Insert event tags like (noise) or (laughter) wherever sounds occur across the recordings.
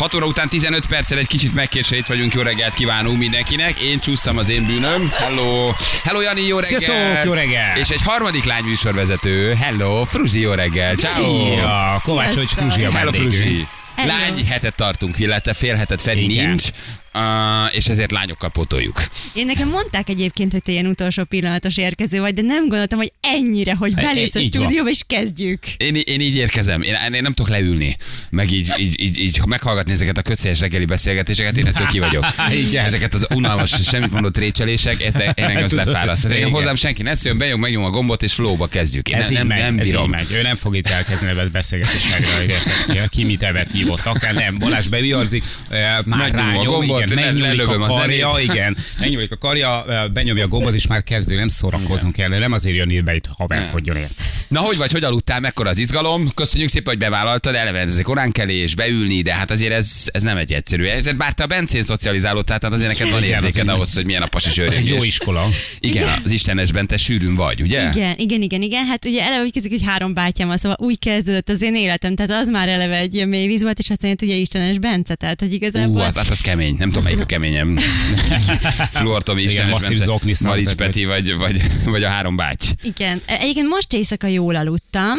6 óra után 15 perccel egy kicsit megkésve itt vagyunk, jó reggelt kívánunk mindenkinek. Én csúsztam az én bűnöm. Hello. Hello Jani, jó reggelt. Sziasztok, jó reggelt. És egy harmadik lány műsorvezető. Hello, Fruzsi, jó reggel. Ciao. Szia, Kovács, hogy Fruzsi a Hello. Fruzsi. Lány hetet tartunk, illetve fél hetet Feri Igen. nincs, uh, és ezért lányokkal pótoljuk. Én nekem mondták egyébként, hogy te ilyen utolsó pillanatos érkező vagy, de nem gondoltam, hogy ennyire, hogy Hát, belépsz a stúdióba és kezdjük. Én, én így érkezem, én, én nem tudok leülni, meg így, így, így, így meghallgatni ezeket a közszélyes reggeli beszélgetéseket, én ettől ki vagyok. (laughs) Igen. Ezeket az unalmas, semmit mondott récselések, ez, én engem az Tudod, befáraszt. Tehát Én igen. hozzám senki ne szőn, bejön, megnyom a gombot, és flowba kezdjük. Én Ez nem, így nem, megy, nem ez így bírom. megy. Ő nem fog itt elkezdeni veled beszélgetni meg, érted? Ki mit evett, hívott, akár nem. Balázs beviarzik, eh, már Megnyomom a rányom, gombot, igen, megnyúlik a karja, igen, megnyúlik a karja, benyomja a gombot, és már kezdő, nem szórakozunk el, nem azért jön ide be itt haverkodjon ért. Na, hogy vagy, hogy aludtál, mekkora az izgalom? Köszönjük szépen, hogy bevállaltad, eleve ez korán kelés, beülni, de hát azért ez, ez nem egy egyszerű helyzet. Bár te a Bencén szocializálódtál, tehát azért neked van Igen, érzéked ahhoz, hogy milyen a pasi Ez egy jó iskola. Igen, az Istenesben te sűrűn vagy, ugye? Igen, igen, igen, igen. Hát ugye eleve úgy kezdik, hogy három bátyám van, szóval úgy kezdődött az én életem, tehát az már eleve egy mély víz volt, és aztán ugye Istenes Bence, tehát hogy Ú, igazából... az, hát az kemény. Nem tudom, melyik a keményem. (laughs) Fluortomi Igen, Istenes Marics Peti, vagy, vagy, vagy a három báty. Igen, egyébként most éjszaka jól aludtam,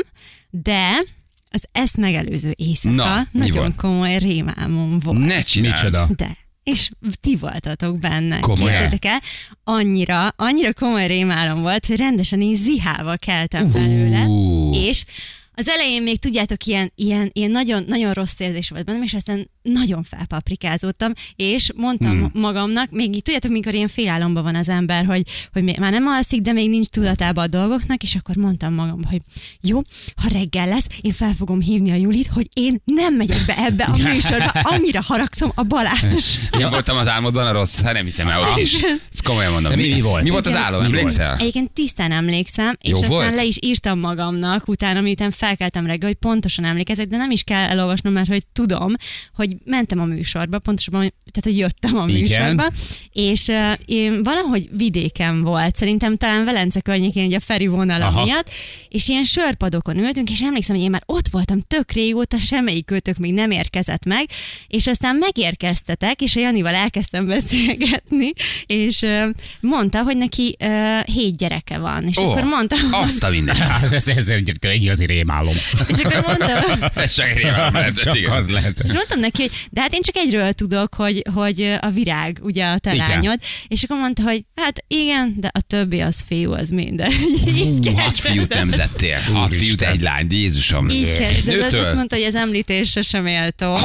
de az ezt megelőző éjszaka Na, nagyon komoly rémálmom volt. Ne csináld. Micsoda? De. És ti voltatok benne. Komolyan? El, annyira, annyira komoly rémálom volt, hogy rendesen így zihálva keltem belőle. Ú. És az elején még tudjátok, ilyen, ilyen, ilyen nagyon, nagyon rossz érzés volt bennem, és aztán nagyon felpaprikázódtam, és mondtam hmm. magamnak, még így tudjátok, mikor ilyen félálomban van az ember, hogy, hogy még- már nem alszik, de még nincs tudatában a dolgoknak, és akkor mondtam magamban, hogy jó, ha reggel lesz, én fel fogom hívni a Julit, hogy én nem megyek be ebbe a műsorba, annyira haragszom a Balázs. Ja. voltam az álmodban a rossz? Hát nem hiszem el is. Ezt komolyan mondom. De mi- mi volt? Mi volt az álom? Emlékszel? Egyébként tisztán emlékszem, és Jó aztán volt? le is írtam magamnak utána, miután felkeltem reggel, hogy pontosan emlékezek, de nem is kell elolvasnom, mert hogy tudom, hogy mentem a műsorba, pontosabban, hogy- tehát hogy jöttem a Igen. műsorba, és uh, én valahogy vidéken volt, szerintem talán Velence környékén, ugye a Feri vonala Aha. miatt, és ilyen sörpadokon ültünk, és emlékszem, hogy én már ott voltam tök régóta, semmelyik kötök még nem érkezett meg, és aztán megérkeztetek, és a Janival elkezdtem beszélgetni, és uh, mondta, hogy neki uh, hét gyereke van, és Ó, akkor mondtam, Azt a minden. (laughs) Hát ez, ez egy, egy igazi rémálom. és akkor mondtam, (laughs) Ez csak Ez (laughs) igen. az lehet. És mondtam neki, hogy de hát én csak egyről tudok, hogy, hogy a virág, ugye a te Igen. lányod, és akkor mondta, hogy hát igen, de a többi az fiú, az minden. (laughs) Így Hú, hat fiút nemzettél. Hat fiút, egy lány, Jézusom. Így kezdődött, azt mondta, hogy az említés sem méltó.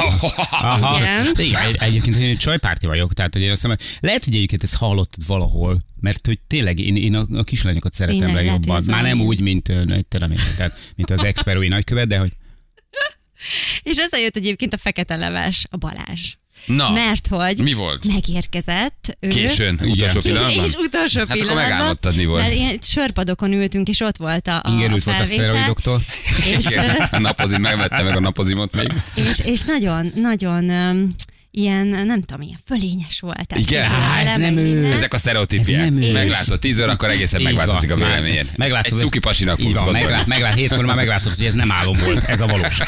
Aha. Igen. Igen, egy- egyébként én egy csajpárti vagyok, tehát hogy én azt hiszem, lehet, hogy egyébként ezt hallottad valahol, mert hogy tényleg én, én a, a kislányokat szeretem lehet, legjobban. hogy Már nem úgy, mint, tehát, mint az experói nagykövet, de hogy (laughs) És aztán jött egyébként a fekete leves, a Balázs. Na, Mert hogy mi volt? megérkezett ő. Későn, utolsó pillanatban? És utolsó Hát akkor pillanatban. megálmodtad, mi volt? Mert ilyen sörpadokon ültünk, és ott volt a, a, ingerült volt a szteroidoktól. És, a napozim, megvette meg a napozimot még. és, és nagyon, nagyon um, ilyen, nem tudom, ilyen fölényes volt. Igen? Á, ez nem ő. Ezek a sztereotípiák. Ez nem ő. Meglátod 10 óra, akkor egészen Így megváltozik a van, már véleményed. Meglátod, Egy cuki pasinak fogsz meglát, meglát, hétkor már meglátod, hogy ez nem álom volt, ez a valóság.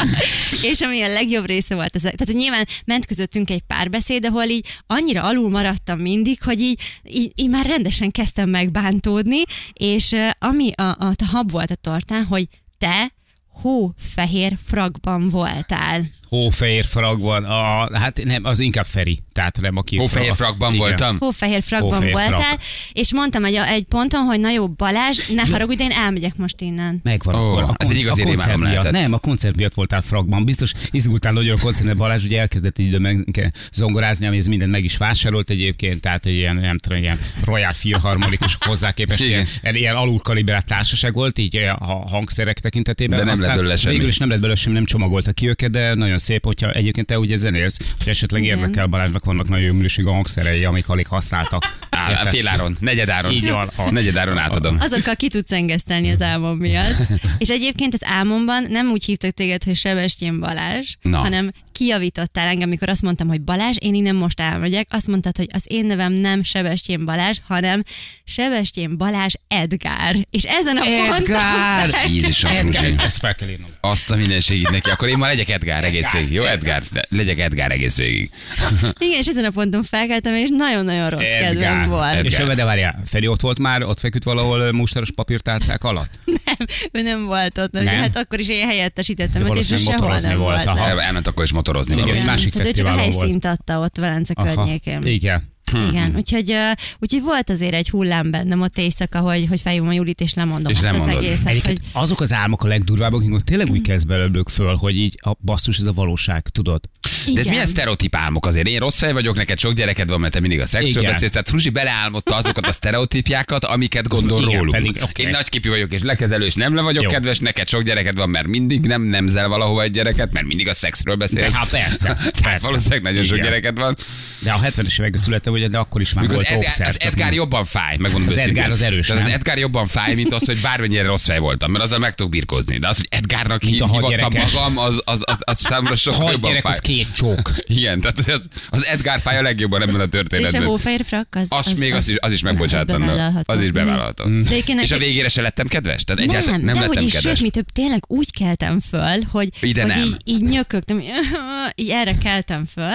(laughs) És ami a legjobb része volt, ez, tehát hogy nyilván ment közöttünk egy párbeszéd, ahol így annyira alul maradtam mindig, hogy így, így, így már rendesen kezdtem megbántódni, és ami a, a, a hab volt a tortán, hogy te hófehér fragban voltál. Hófehér frag van, a, hát nem, az inkább Feri, tehát nem aki... Hófehér frakban Igen. voltam? Hófehér fragban Hófehér voltál, frak. és mondtam egy, egy ponton, hogy na jó, Balázs, ne haragudj, de én elmegyek most innen. Megvan akkor. A, ez egy igazi a koncert miatt. lehetett. Nem, a koncert miatt voltál fragban. Biztos izgultál nagyon a koncertben. Balázs ugye elkezdett így meg zongorázni, ami ez mindent meg is vásárolt egyébként, tehát hogy ilyen, nem tudom, ilyen Royal Philharmonikus hozzá képest ilyen, ilyen alulkalibrált társaság volt, így a hangszerek tekintetében. De nem lett belőle semmi. Végül is nem lett belőle semmi, nem csomagolta ki őket, de nagyon szép, hogyha egyébként te ugye zenélsz, hogy esetleg Igen. érdekel Balázsnak vannak nagyon jó minőségű hangszerei, amik alig használtak. (laughs) Á, Érted? féláron, negyedáron. Így van. Negyedáron átadom. Azokkal ki tudsz engesztelni az álmom miatt. (laughs) És egyébként az álmomban nem úgy hívtak téged, hogy Sebestyén Balázs, Na. hanem kijavítottál engem, amikor azt mondtam, hogy Balázs, én innen most elmegyek, azt mondtad, hogy az én nevem nem Sebestyén Balázs, hanem Sebestyén Balázs Edgár. És ezen a ponton... Jézusom. Ezt fel kell írnom. Azt a mindenségét neki. Akkor én ma legyek Edgár egész végig. Jó, Edgár? Le- Legyek Edgár egész végig. (laughs) Igen, és ezen a ponton felkeltem, és nagyon-nagyon rossz kedvem volt. Edgár. És de várjál, Feri ott volt már, ott feküdt valahol mustaros papírtálcák alatt? (laughs) Nem, ő nem volt ott, mert Nem? hát akkor is én helyettesítettem őt, és sehol nem volt, volt. aha. El- Elment akkor is motorozni. Igen. valószínűleg. másik Tehát ő csak a fesztiválon volt. helyszínt adta ott Velence környékén. Igen. Igen, úgyhogy, uh, úgyhogy volt azért egy hullám bennem ott éjszaka, hogy, hogy felhívom a Julit, és lemondom És azt az egészet. Hogy, azok az álmok a legdurvábbak, amikor tényleg úgy kezd belőlük föl, hogy így a basszus, ez a valóság, tudod? De ez igen. milyen sztereotíp álmok azért? Én rossz fej vagyok, neked sok gyereked van, mert te mindig a szexről Igen. beszélsz. Tehát Fruzsi beleálmodta azokat a sztereotípiákat, amiket gondol Igen, rólunk. pedig, oké. Én nagyképű vagyok és lekezelő, és nem le vagyok Jó. kedves, neked sok gyereked van, mert mindig nem nemzel valahova egy gyereket, mert mindig a szexről beszélsz. De hát persze, (laughs) Tehát persze. valószínűleg nagyon sok Igen. gyereked van. De a 70-es években születtem, ugye, de akkor is már Mikor az, volt Edgar, óvszer. az Edgar jobban fáj, megmondom Az. Edgar az erős, Tehát az? Edgar jobban fáj, mint az, hogy bármennyire rossz fej voltam, mert azzal meg tudok birkozni. De az, hogy Edgarnak Mint hadgyerekes. magam, az, az, az, az számomra sokkal jobban gyerek, fáj. az két csók. (laughs) Igen, tehát az, az Edgar fáj a legjobban ebben a és a történetben. hófehér frak, az, Az, még az, is, az is megbocsátandó. Az is Mhm. bevállalható. Egyébként És a végére se lettem kedves? Tehát egyáltalán Nem, nem, de lettem kedves. sőt, mi több, tényleg úgy keltem föl, hogy, Ide hogy így, így nyökögtem, (laughs) így, erre keltem föl,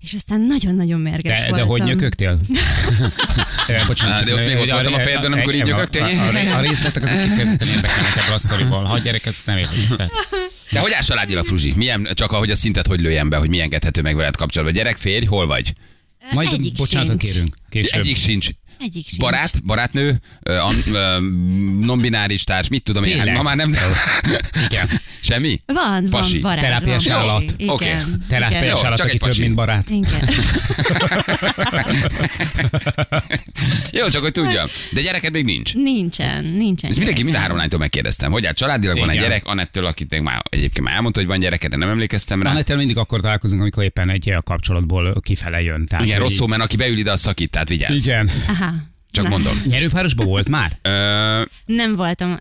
és aztán nagyon-nagyon mérges De, de voltam. hogy nyökögtél? Eh, (laughs) Bocsánat, de ott még ott a- voltam a a- fejedben, a- amikor így a- nyökögtél? A, a, a részletek azok (laughs) kifejezetten érdekelnek ebből a sztoriból. Ha gyerek, ezt nem érdekel. De hogy áll családilag, Fruzsi? Milyen, csak ahogy a szintet hogy lőjem be, hogy mi engedhető meg veled kapcsolatban. Gyerek, férj, hol vagy? Majd Egyik bocsánatot sincs. kérünk. Később. Egyik sincs. Egyik sincs. Barát, barátnő, non-bináris társ, mit tudom én, hát ma már nem. Igen. Semmi? Van, Pasi. van barát. Terápiás van, állat. pasi. Oké. Igen, Terápiás csak aki több, mint barát. Igen. (laughs) Jó, csak hogy tudjam. De gyereked még nincs. Nincsen, nincsen. Ezt mindenki mind a három lánytól megkérdeztem, hogy hát családilag van egy gyerek, Anettől, akit még már egyébként már elmondta, hogy van gyereke, de nem emlékeztem rá. Anettel mindig akkor találkozunk, amikor éppen egy a kapcsolatból kifele jön. Tehát, Igen, hogy rossz szó, mert aki beül ide, az szakít, tehát vigyázz. Igen. Aha. Csak Na, mondom. Nyerőpárosban volt már? Ö, Nem voltam.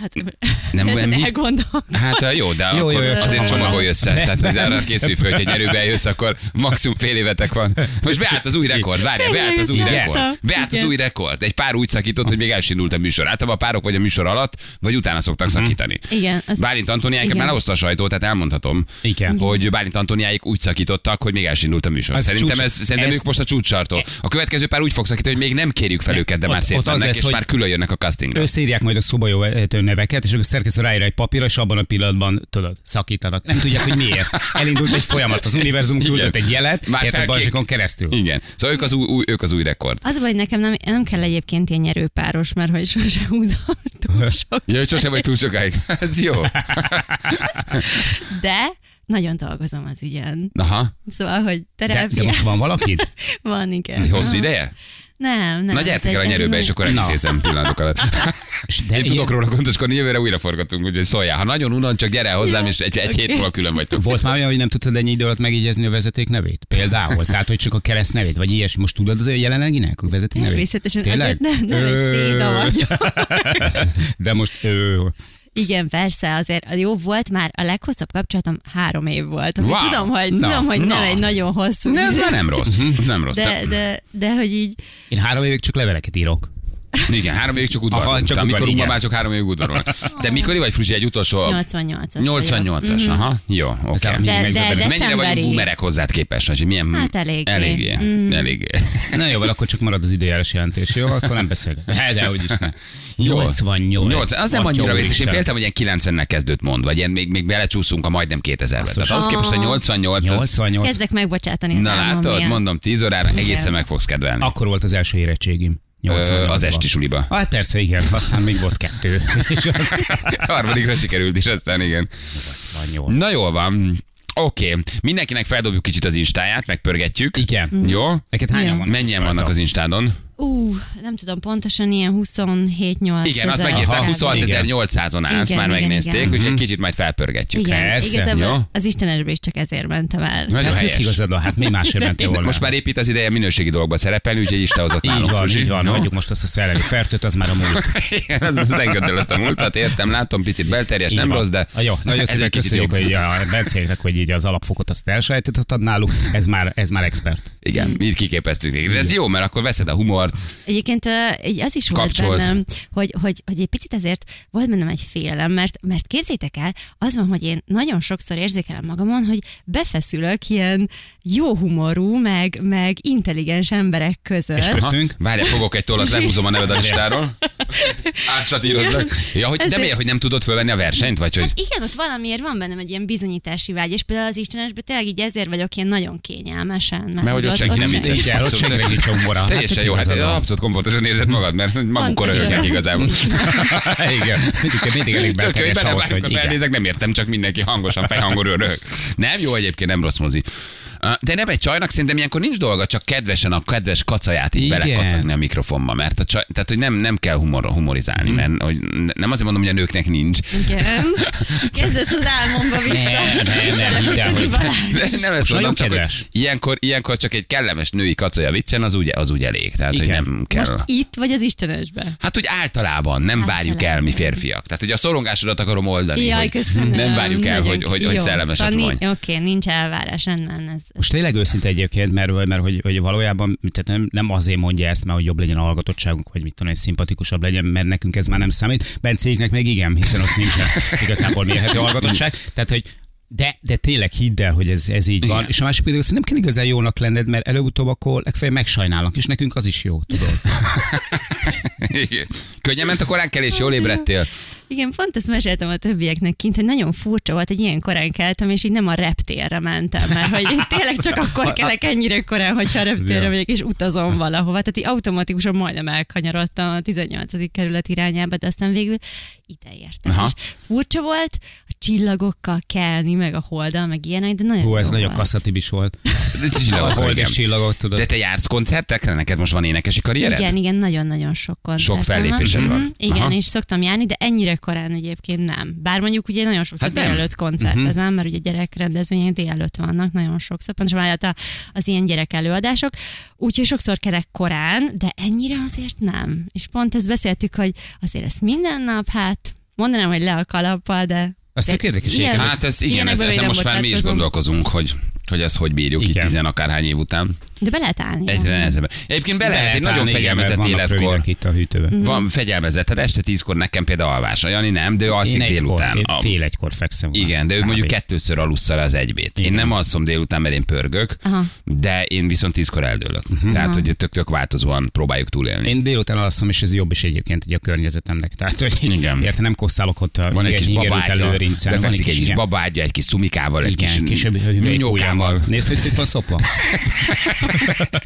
Hát, Nem, nem, mit? elgondolom. Hát jó, de Jó, jó, jó, akkor jó, azért csomagolj össze. Tehát hogy arra készülj föl, hogy egy nyerőbe jössz, akkor maximum fél évetek van. Most beállt az új rekord, várjál, beállt az új rekord. Beállt az új rekord. Egy pár úgy szakított, hogy még elsindult a műsor. Általában a párok vagy a műsor alatt, vagy utána szoktak szakítani. Igen. Az, Bálint Antoniáikat Igen. már lehozta a sajtó, tehát elmondhatom, Igen. hogy Bálint Antoniáik úgy szakítottak, hogy még elsindult a műsor. Az szerintem, csúcs- ez, szerintem ez- ők most a csúcsartól. A következő pár úgy fog szakítani, hogy még nem kérjük fel őket, de már szép ott az mennek, lesz, és hogy- már külön jönnek a castingra. Összeírják majd a szobajó neveket, és akkor a szerkesztő ráír egy papírra, és abban a pillanatban, tudod, szakítanak. Nem tudják, hogy miért. Elindult egy folyamat, az univerzum küldött egy jelet, Már érted Balzsikon keresztül. Igen. Szóval ők az új, új, ők az új rekord. az vagy nekem nem, nem kell egyébként ilyen nyerőpáros, mert hogy sose húzom túl sok. Ja, hogy sosem vagy túl sokáig. (laughs) Ez jó. De nagyon dolgozom az ügyen. Aha. Szóval, hogy De, terápia de most van valakid? (laughs) van, igen. Hosszú Aha. ideje? Nem, nem. Na gyertek el a nyerőbe, és akkor elintézem pillanatok alatt. (laughs) És De Én tudok róla gondoskodni, jövőre újra forgatunk, úgyhogy szóljál. Ha nagyon unon, csak gyere hozzám, és egy, egy hét múlva külön vagytok. Volt már olyan, hogy nem tudtad ennyi idő alatt megjegyezni a vezeték nevét? Például. Tehát, hogy csak a kereszt nevét, vagy ilyesmi. Most tudod az jelenleginek a vezeték nevét? Természetesen, Tényleg? nem, nem egy Ö, céda vagyok. (laughs) De most ö, Igen, persze, azért az jó volt már, a leghosszabb kapcsolatom három év volt. Wow. Wow. Tudom, hogy, Na, tudom, hogy na. nem egy nagyon hosszú. Ne, ez már nem rossz. Ez nem rossz. de, de, de, hogy így, én három évig csak leveleket írok. Igen, három évig csak udvar. Aha, csak már csak három évig udvarol. (laughs) De mikor vagy Fruzsi egy utolsó? 88-as. 88-as, aha. Jó, oké. mi- De, de, meg- Mennyire vagyunk boomerek hozzád képest? Hogy milyen... Hát eléggé. Eléggé. Mm. eléggé. Na jó, akkor csak marad az időjárás jelentés. Jó, akkor nem beszélek. Hát, de hogy is ne. Jó. 88. 8, az nem annyira vészes. Én féltem, hogy ilyen 90-nek kezdőt mond, vagy ilyen még, még belecsúszunk a majdnem 2000-be. Tehát ahhoz képest a 88 az... 88. Kezdek megbocsátani az Na látod, mondom, 10 órára egészen meg fogsz kedvelni. Akkor volt az első érettségim. Ö, 88-ban. az esti suliba. Hát persze, igen. Aztán még volt kettő. (laughs) És az (laughs) Harmadikra sikerült is, aztán igen. 88. Na jól van. Oké, okay. mindenkinek feldobjuk kicsit az instáját, megpörgetjük. Igen. Jó? Neked hányan Jó. van? Mennyien vannak az instádon? Ú, nem tudom pontosan, ilyen 27-8 Igen, azt ezer megírták, kb. 26.800-on állsz, Igen, már igen, megnézték, igen. úgyhogy kicsit majd felpörgetjük. Igen, Persze, igazából jó. az Istenesbe is csak ezért mentem el. Nagyon Hát helyes. igazad van, hát mi másért mentél (laughs) volna? Most már épít az ideje minőségi dolgokba szerepelni, úgyhogy Isten hozott így nálunk. van, Fruzsi. így van, Jó? hagyjuk most azt a szellemi fertőt, az már a múlt. (laughs) Igen, az, az engedd el ezt a múltat, értem, látom, picit belterjes, Így nem rossz, de Ah, jó, nagyon szépen egy köszönjük, hogy a Bencének, hogy így az alapfokot azt elsajátítottad náluk, ez már, ez már expert. Igen, kiképeztük téged. De ez jó, mert akkor veszed a humort. Egyébként az is volt Kapcsolsz. bennem, hogy, hogy, hogy egy picit azért volt bennem egy félelem, mert, mert képzétek el, az van, hogy én nagyon sokszor érzékelem magamon, hogy befeszülök ilyen jó humorú, meg, meg intelligens emberek között. És köztünk? Várj, fogok egy tollat, lehúzom a neved a listáról. Átsatírozzak. Ja, hogy, de miért, hogy nem tudod fölvenni a versenyt, vagy hogy... Hát igen, ott valamiért van bennem egy ilyen bizonyítási vágy, és például az Istenesben tényleg így ezért vagyok ilyen nagyon kényelmesen. Mert hogy ott senki nem vicces. El, ott senki nincs humora. Teljesen Hát, jó, hát abszolút komfortosan érzed magad, mert magukon röhögnek igazából. (laughs) Igen, mindig, elég belterjes ahhoz, hogy a igen. nem értem, csak mindenki hangosan, fejhangon röhög. Nem jó egyébként, nem rossz mozi. Ah, De nem egy csajnak szerintem ilyenkor nincs dolga, csak kedvesen a kedves kacaját így Igen. belekacagni a mikrofonba, mert a csaj, tehát hogy nem, nem kell humor, humorizálni, mert hogy nem azért mondom, hogy a nőknek nincs. Igen. (laughs) Kezdesz az álmomba vissza. Nem, nem, nem, hogy- ezt mondom, csak hogy ilyenkor, ilyenkor csak egy kellemes női kacaja viccen, az úgy, az úgy elég. Tehát, hogy Igen. nem kell. Most itt vagy az Istenesbe? Hát úgy általában nem Általában. várjuk el mi férfiak. Tehát, hogy a szorongásodat akarom oldani. Jaj, hogy köszönöm. Nem várjuk el, hogy, hogy, hogy jó. szellemesek Szóval Oké, nincs elvárás, rendben. Ez, Most tényleg őszinte egyébként, mert, mert hogy, hogy valójában tehát nem, nem azért mondja ezt, mert hogy jobb legyen a hallgatottságunk, vagy mit tudom, hogy szimpatikusabb legyen, mert nekünk ez már nem számít. Bencéknek meg igen, hiszen ott nincsen igazából mérhető hallgatottság. Tehát, hogy de, de tényleg hidd el, hogy ez, ez így van. Igen. És a másik pedig, hogy nem kell igazán jónak lenned, mert előbb-utóbb akkor legfeljebb megsajnálnak, és nekünk az is jó, tudod. Könnyen ment a koránkelés, jól ébredtél? Igen, pont ezt meséltem a többieknek kint, hogy nagyon furcsa volt, hogy ilyen korán keltem, és így nem a reptérre mentem, mert hogy én tényleg csak akkor kelek ennyire korán, hogyha a reptérre Ja. megyek, és utazom (laughs) valahova. Tehát így automatikusan majdnem elkanyarodtam a 18. kerület irányába, de aztán végül ide értem. Aha. És furcsa volt csillagokkal kelni, meg a holdal, meg ilyenek, de nagyon Hú, ez jó nagyon kasszatibis volt. De A csillagok, hold igen. és csillagok, tudod. De te jársz koncertekre? Neked most van énekesi karriered? Igen, igen, nagyon-nagyon sok koncertem Sok fellépésed van. Mhm, Igen, Aha. és szoktam járni, de ennyire korán egyébként nem. Bár mondjuk ugye nagyon sokszor Hát délelőtt koncertezem, mert ugye gyerekrendezvények délelőtt vannak nagyon sokszor, pontosan hát a, az ilyen gyerek előadások, úgyhogy sokszor kelek korán, de ennyire azért nem. És pont ezt beszéltük, hogy azért ezt minden nap, hát mondanám, hogy le a kalappal, de Az tök érdekes. Hát ez igen, ez, ezen nem most már mi is gondolkozunk, hogy, hogy ezt hogy bírjuk itt Igen. tizen akárhány év után. De be lehet állni. Egyre nehezebb. Egyébként be lehet, egy nagyon fegyelmezett életkor. itt a hűtőben. Van fegyelmezett, tehát este tízkor nekem például alvás. A Jani nem, de ő alszik Én egykor, délután. én A- fél egykor fekszem. Igen, de ő mondjuk kettőször alussza az egybét. Én nem alszom délután, mert én pörgök, Aha. de én viszont tízkor eldőlök. Tehát, hogy tök-tök változóan próbáljuk túlélni. Én délután alszom, és ez jobb is egyébként így a környezetemnek. Tehát, hogy Igen. érte nem kosszálok ott a Van egy kis babágya, előrincen. Van egy kis babágya, egy kis szumikával, egy Igen, kis kis nyúlnyókával. Nézd, hogy szét van szopva.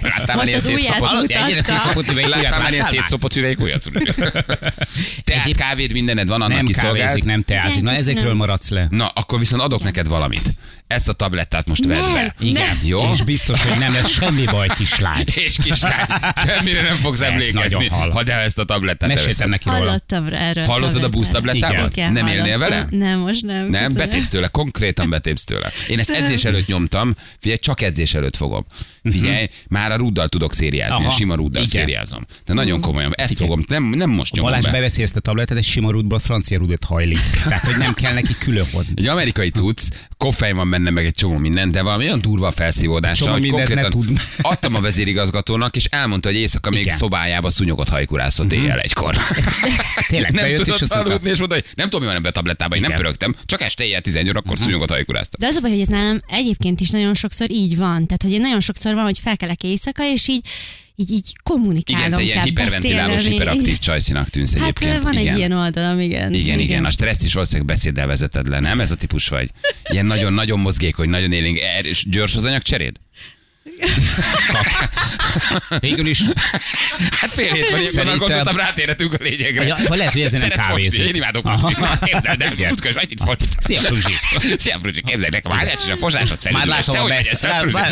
Láttál már ilyen szétszopott? mutatta. Ennyire szétszopott hüvelykújjat Láttál már ilyen szétszopott hüvelykújat? (laughs) Tehát kávéd, mindened van, annak Nem kiszolgált. kávézik, nem teázik. Igen, Na köszönöm. ezekről maradsz le. Na, akkor viszont adok neked valamit. Ezt a tablettát most vedd be. Igen. Jó? És biztos, hogy nem lesz semmi baj, kislány. (laughs) És kislány, semmire nem fogsz Ez emlékezni, ha de ezt a tablettát Meséltem neki róla. Hallottam rá erről. Hallottad a tablettából? Igen, Nem élnél vele? hallottam. Nem, most nem. Nem, betépsz tőle, konkrétan betépsz tőle. Én ezt edzés előtt nyomtam, figyelj, csak edzés előtt fogom. Figyelj, már a ruddal tudok szériázni, a sima ruddal szériázom. De nagyon komolyan, ezt fogom, nem, nem most nyomom Balázs be. beveszi ezt a tabletet, egy sima rúdból francia rúdot hajlik. Tehát, hogy nem kell neki külön hozni. Egy amerikai cucc, koffein van benne, meg egy csomó minden, de valami olyan durva Csomó hogy konkrétan tud. (laughs) adtam a vezérigazgatónak, és elmondta, hogy éjszaka még Igen. szobájába szúnyogot hajkurászott éjjel egykor. (laughs) Tényleg, (laughs) nem tudott mondta, aludni, és mondta, hogy nem tudom, mi van ebbe a tablettába, én nem pörögtem, csak este éjjel 11 órakor szúnyogot hajkuráztam. De az a baj, hogy ez nálam egyébként is nagyon sokszor így van. Tehát, hogy én nagyon sokszor van, hogy felkelek éjszaka, és így, így, így kommunikálnom Igen, kell, hiperventilálós, beszélnem, hiperaktív csajszinak tűnsz Hát egyébként. van egy igen. ilyen oldalam, igen. Igen, igen, a stresszt is valószínűleg beszéddel vezeted le, nem? Ez a típus vagy. Ilyen nagyon-nagyon mozgékony, nagyon élénk. Gyors az anyagcseréd? Végül is. Hát fél hét már Szerintem- gondoltam, rátérhetünk a lényegre. Ja, vagy lehet, hogy ezen Szeret kávézik. fosni. Én imádok fosni. Képzeld el, Igen. útközben mennyit fosni. Szia, Fruzsi. Szia, Fruzsi, képzeld nekem, hányás és a fosásod felé. Már látom a, best,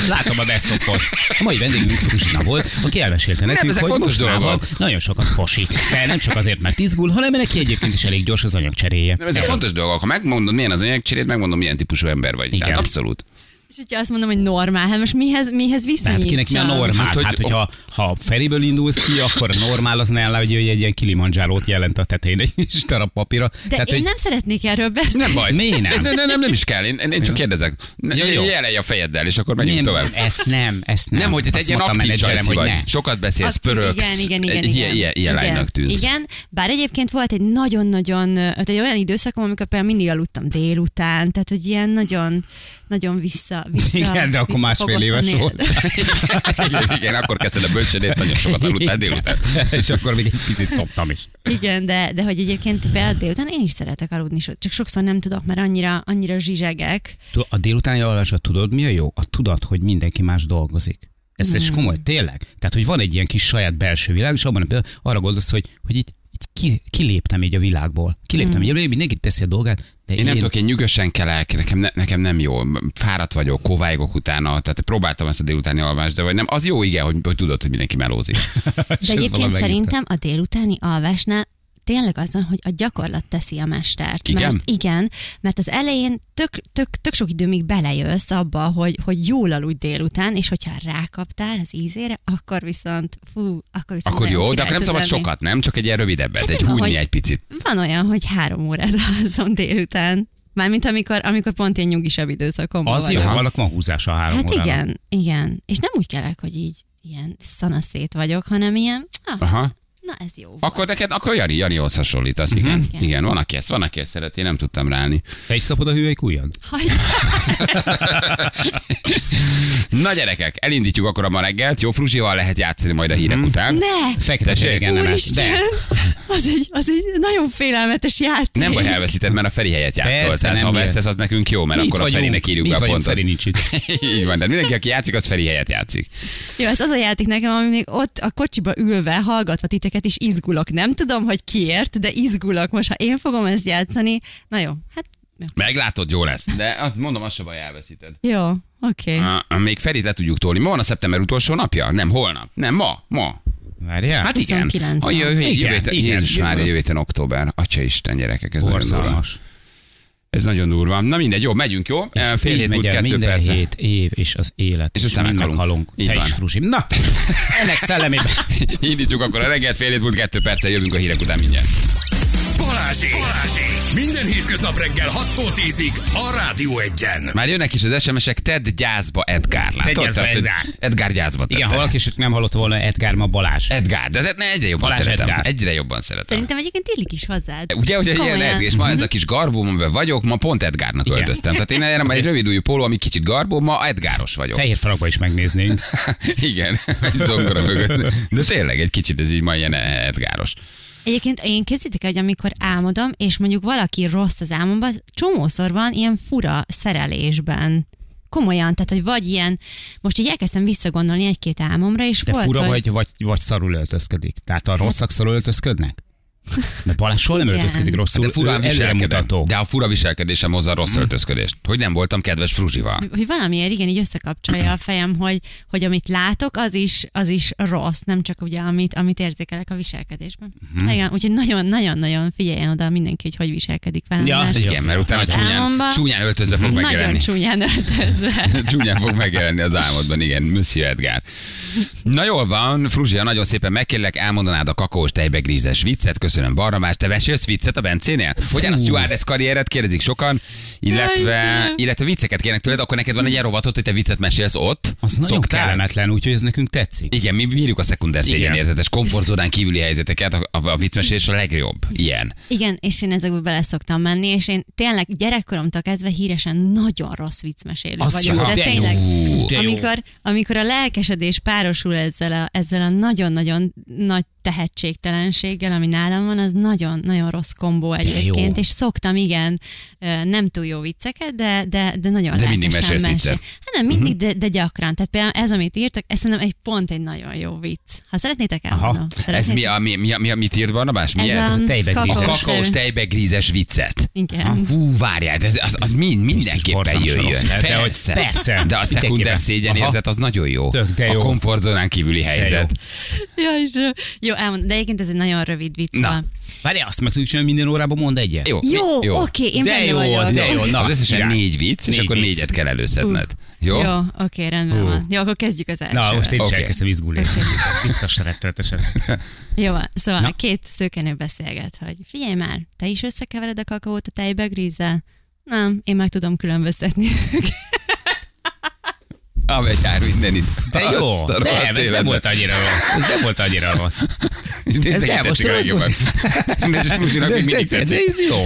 látom a best of. A mai vendégünk Fruzsina volt, aki elmesélte nekünk, ezek hogy fontos mostanában dolgok. nagyon sokat fosik. De nem csak azért, mert izgul, hanem neki egyébként is elég gyors az anyagcseréje. Ezek fontos dolgok. Ha megmondod, milyen az anyagcserét, megmondom, milyen típusú ember vagy. Igen. Abszolút. És hogyha azt mondom, hogy normál, hát most mihez, mihez Tehát viszonyítsam? kinek mi a normál? Hát, Hát, hogy- hát hogyha ha Feriből indulsz ki, akkor a normál az nála, hogy egy ilyen kilimanjárót jelent a tetején egy (laughs) kis darab papírra. De Tehát, én hogy nem szeretnék erről beszélni. Nem baj. Miért nem? Nem, nem, nem, nem is kell. Én, én csak kérdezek. Ja, jó. Jelelj a fejeddel, és akkor menjünk nem, tovább. ezt nem, ezt nem. Nem, hogy te egy ilyen aktív hogy vagy. ne. Sokat beszélsz, pöröksz. Igen, igen, igen. Igen. Ilyen, ilyen, lánynak tűnsz. Igen, bár egyébként volt egy nagyon-nagyon, egy olyan időszakom, amikor például mindig aludtam délután, tehát hogy ilyen nagyon, nagyon vissza, vissza Igen, de akkor másfél éves volt. (laughs) igen, igen, akkor kezdted a bölcsödét, nagyon sokat aludtál délután. És akkor még egy picit szoptam is. Igen, de, de hogy egyébként például délután én is szeretek aludni, csak sokszor nem tudok, mert annyira, annyira zsizsegek. A délutáni alvásra tudod, mi a jó? A tudat, hogy mindenki más dolgozik. Ez Hmm. is komoly, tényleg. Tehát, hogy van egy ilyen kis saját belső világ, és abban arra gondolsz, hogy, hogy így ki, kiléptem így a világból. Kiléptem Hmm. így, mindenki teszi a dolgát, de Én nem tudok, én nyugosan kelek, nekem, ne, nekem nem jó. Fáradt vagyok, kovályogok utána, tehát próbáltam ezt a délutáni alvást, de vagy nem. Az jó, igen, hogy, hogy tudod, hogy mindenki melózik. De (laughs) egyébként szerintem a délutáni alvásnál tényleg az van, hogy a gyakorlat teszi a mestert. Igen? Mert, igen, mert az elején tök, tök, tök sok időmig belejössz abba, hogy, hogy jól aludj délután, és hogyha rákaptál az ízére, akkor viszont, fú, akkor viszont Akkor jó, de akkor nem szabad lenni. sokat, nem? Csak egy ilyen rövidebbet, Hát egy húnyni egy picit. Van olyan, hogy három órát alszom délután. Mármint amikor, amikor pont én nyugisabb időszakomban Az jó, ma húzása a három Hát órára. igen, igen. És nem úgy kelek, hogy így ilyen szanaszét vagyok, hanem ilyen, ah, Aha. Na ez jó. volt. Akkor neked, akkor Jani, Janihoz hasonlítasz, igen. Mhm. Igen. Igen, van, aki ezt, van, aki ezt szereti, én nem tudtam ráállni. Te is szapod a hüvelykújjad? Hagy, (laughs) Na gyerekek, elindítjuk akkor a ma reggelt. Jó, Fruzsival lehet játszani majd a hírek Mhm. után. ne! Fekete Tessék? seregen nem! De. Az egy, az egy nagyon félelmetes játék. Nem baj, elveszíted, mert a Feri helyet játszol. Persze, Tehát nem ha veszesz, az nekünk jó, mert Itt akkor a vagyunk, Ferinek írjuk be a pontot. Feri nincs itt. (laughs) Így van, de mindenki, aki játszik, az Feri helyet játszik. Jó, ez az a játék nekem, ami még ott a kocsiba ülve, hallgatva titeket is izgulok. Nem tudom, hogy kiért, de izgulok. Most, ha én fogom ezt játszani, na jó, hát. Meglátod, jó lesz. De azt mondom, azt se baj, elveszíted. Jó, oké. Okay. Még Ferit le tudjuk tolni. Ma van a szeptember utolsó napja? Nem, holnap. Nem, ma. Ma. Várjál? Hát igen. 29. A jövő, Igen, jövő, igen. Jézus már jövő héten október. Atya Isten gyerekek, ez. Borzalmas. Ez nagyon durva. Na mindegy, jó, megyünk, jó? És Fél hét múlt kettő minden perce. hét év, és az élet. És aztán meghalunk. meghalunk. Így Te van. is, Fruzsi. Na, (laughs) ennek szellemében. Indítsuk akkor a reggelt, fél hét múlt kettő perccel, jövünk a hírek után mindjárt. Balázsék! Balázsék! Minden hétköznap reggel 6-tól 10-ig a Rádió Egyen. Már jönnek is az SMS-ek, tedd gyászba Edgár. Látod? gyászba Edgár. Edgár gyászba Igen, tette. ha valaki is nem hallotta volna Edgár ma Balázs. Edgár, de ez ne, egyre jobban Balázs szeretem. Edgár. Egyre jobban szeretem. Szerintem egyébként illik is hozzád. Ugye, hogy egy ilyen. Edgár, és ma ez a kis garbóm, amiben vagyok, ma pont Edgárnak Igen. öltöztem. Tehát én erre (laughs) egy rövid ujjú póló, ami kicsit garbó, ma Edgáros vagyok. Fehér faragba is megnéznénk. (laughs) Igen, (laughs) egy zongora mögött. De tényleg egy kicsit ez így ma ilyen Edgáros. Egyébként én képzítek, hogy amikor álmodom, és mondjuk valaki rossz az álmomban, csomószor van ilyen fura szerelésben. Komolyan, tehát hogy vagy ilyen, most így elkezdtem visszagondolni egy-két álmomra, és De volt, fura hogy... vagy, vagy, vagy szarul öltözködik. Tehát a rosszak szarul öltözködnek? De Balázs soha nem Igen. öltözködik rosszul. De fura viselkedem. De a fura viselkedésem hozza a rossz öltözködést. Hogy nem voltam kedves Fruzsival. hogy valamiért igen, így összekapcsolja a fejem, hogy, hogy amit látok, az is, az is rossz, nem csak ugye, amit, amit érzékelek a viselkedésben. Mhm. Igen, úgyhogy nagyon-nagyon-nagyon figyeljen oda mindenki, hogy hogy viselkedik velem. Ja, mert Igen, mert utána csúnyán, álmomban- csúnyán öltözve fog nagyon megjelenni. csúnyán öltözve. (laughs) Csúnyán fog megjelenni az álmodban, igen, Monsieur Edgar. Na jól van, Fruzsia, nagyon szépen megkérlek, elmondanád a kakaós tejbegrízes viccet, köszönöm Barnabás, te mesélsz viccet a Bencénél? Hogyan a stewardess karriered kérdezik sokan, illetve, illetve vicceket kérnek tőled, akkor neked van egy ilyen rovatot, hogy te viccet mesélsz ott? Az nagyon kellemetlen, úgyhogy ez nekünk tetszik. Igen, mi bírjuk a szekunder szégyenérzetes komfortzónán kívüli helyzeteket, a, a, a viccmesélés a legjobb. Ilyen. Igen, és én ezekbe bele szoktam menni, és én tényleg gyerekkoromtól kezdve híresen nagyon rossz viccmesélő Az vagyok. jó, De de tényleg, jó, de jó. amikor, amikor a lelkesedés párosul ezzel a, ezzel a nagyon-nagyon nagy tehetségtelenséggel, ami nálam van, az nagyon-nagyon rossz kombó egyébként, és szoktam, igen, nem túl jó vicceket, de, de, de nagyon De mindig mesélsz mesél- viccet. Hát nem mindig, de, de gyakran. Tehát például ez, amit írtak, ez szerintem egy pont egy nagyon jó vicc. Ha szeretnétek, elmondom. Ez mi, a, mi, mi, a, mi, a, mit írt Barnabás? Mi Ez ez? a a tejbegrízes. A kakaós kakaós tej- tejbegrízes viccet. Igen. Hú, várjál, ez, az, az mind, mindenképpen jöjjön. De hogy persze. De a szekunder szégyenérzet az nagyon jó. Tök, de A jó. komfortzónán kívüli helyzet. Ja, és, jó, elmondom, de egyébként ez egy nagyon rövid vicc. Na. Várj, azt meg tudjuk csinálni, minden órában mond egyet. Jó, Jó, jó. oké, én De benne jó, vagyok. de jó. Na, az összesen király. négy vicc, és Négy akkor vicc. négyet kell előszedned. Jó? Jó, oké, rendben Hú. van. Jó, akkor kezdjük az elsővel. Na, most én is Oké. elkezdtem izgulni. Biztos rettenetesen. (laughs) Jó van, szóval Na. Na. két szőkenő beszélget, hogy figyelj már, te is összekevered a kakaót a tejbegrízzel? Nem, én meg tudom különböztetni. (laughs) A jár mindenit. De jó, nem, ez nem volt annyira rossz. Ez nem volt annyira rossz. Ez nem, most rossz legjobban. És Fruzsinak De még ez, mindig tetszik. ez jó.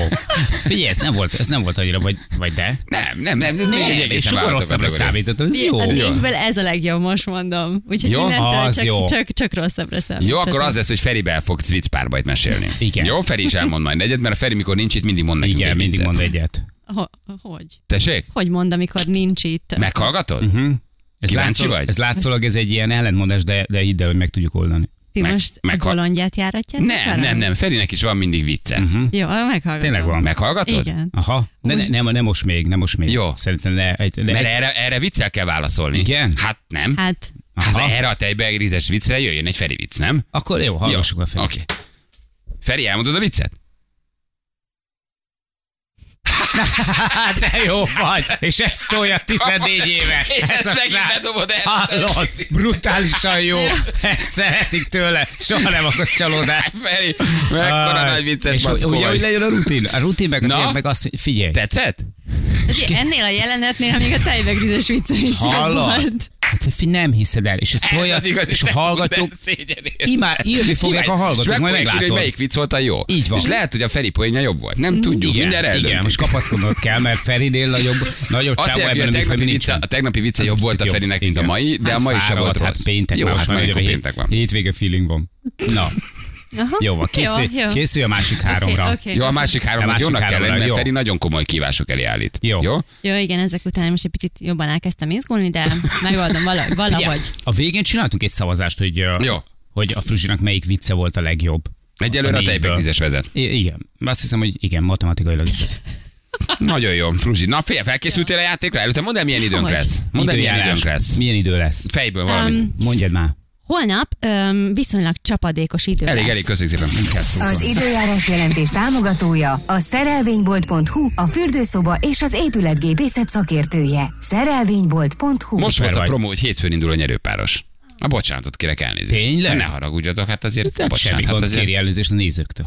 Figyelj, ez nem volt, ez nem volt annyira, vagy, vagy de? Nem, nem, nem, ez egy Nem, és egészen sokkal rosszabbra számítottam, ez jó. Négyből ez a legjobb, most mondom. Úgyhogy Jó? innentől Az csak, jó. Csak, csak rosszabbra számít. Jó, akkor az lesz, hogy Feribe fogsz vicc párbajt mesélni. Igen. Jó, Feri is elmond majd egyet, mert a Feri, mikor nincs itt, mindig mond nekünk Igen, egy mindig mond egyet. Ho, hogy? Tessék? Hogy mond, amikor nincs itt? Meghallgatod? Uh-huh. Ez, Kíváncsi látszólag, vagy? ez látszólag ez egy ilyen ellentmondás, de, de hidd el, hogy meg tudjuk oldani. Ti meg- most meg- a bolondját járatjátok Nem, velem? nem, nem. Ferinek is van mindig vicce. Uh-huh. Jó, meghallgatom. Tényleg van. Meghallgatod? Igen. Aha, ne, ne, nem, nem most még, nem most még. Jó. Szerintem ne, egy, ne, Mert egy, erre, erre viccel kell válaszolni. Igen? Hát nem. Hát, Hát Aha. erre a tejbegrízes viccre jöjjön egy Feri vicc, nem? Akkor jó, hallgassuk a fel. Oké. Feri, elmondod a viccet? Hát de jó vagy, és ezt tolja 14 éve. És Ez ezt a megint bedobod el. Hallod, brutálisan jó. Ezt szeretik tőle. Soha nem okoz csalódást. Feri, mekkora Aj, nagy vicces és mackó ugye, hogy legyen a rutin. A rutin meg, Na? azért meg azt, figyelj. Tetszett? ennél a jelenetnél még a tejbegrízes viccem is jobb Hallod? Hát, hogy nem hiszed el. És ezt Ez tolja, az igazi és (laughs) a hallgatók szégyenérzet. Imá, írni fogják a És hallgatók, meg majd írni, hogy meglátod. melyik vicc volt a jó. Így van. És lehet, hogy a Feri poénja jobb volt. Nem tudjuk, Igen, mindjárt igen, most kapaszkodnod kell, mert Ferinél nagyobb, nagyobb Azt jelenti, ebben a a tegnapi, vicce, a tegnapi vicce jobb volt a Ferinek, mint a mai, de a Hát mai sem fáradt, volt hát rossz. péntek, Jó, most hát már péntek van. Hétvége feeling van. Na, Aha. jó van, (laughs) készül, Jó, jó. készül a másik háromra. Oké, oké. Jó, a másik A háromnak másik jónak kell lenni, mert. Feri nagyon komoly kívások elé állít. Jó. Jó? Jó, igen, ezek után most egy picit jobban elkezdtem izgulni, de megoldom vala- (laughs) valahogy. Figyelj, A végén csináltunk egy szavazást, hogy, Jó. hogy a Fruzsinak melyik vicce volt a legjobb. Egyelőre a négyből. tejbegrízes vezet. I- igen, azt hiszem, hogy igen, matematikailag is ez. (laughs) Nagyon jó, Fruzsi. Na, fél, felkészültél a játékra? Előtte mondd el, milyen időnk Hogy? lesz. Mondd el, milyen időnk lesz. Milyen idő lesz? Fejből valami. Um, Mondjad már. Holnap öm, viszonylag csapadékos idő elég, lesz. elég, köszönjük szépen. Az időjárás jelentés támogatója a szerelvénybolt.hu, a fürdőszoba és az épületgépészet szakértője. Szerelvénybolt.hu Most volt a promó, hogy hétfőn indul a nyerőpáros. A bocsánatot kérek elnézést. Tényleg? Ne haragudjatok, hát azért, Nem bocsánat, semmi hát azért, kéri elnézést a nézőktől.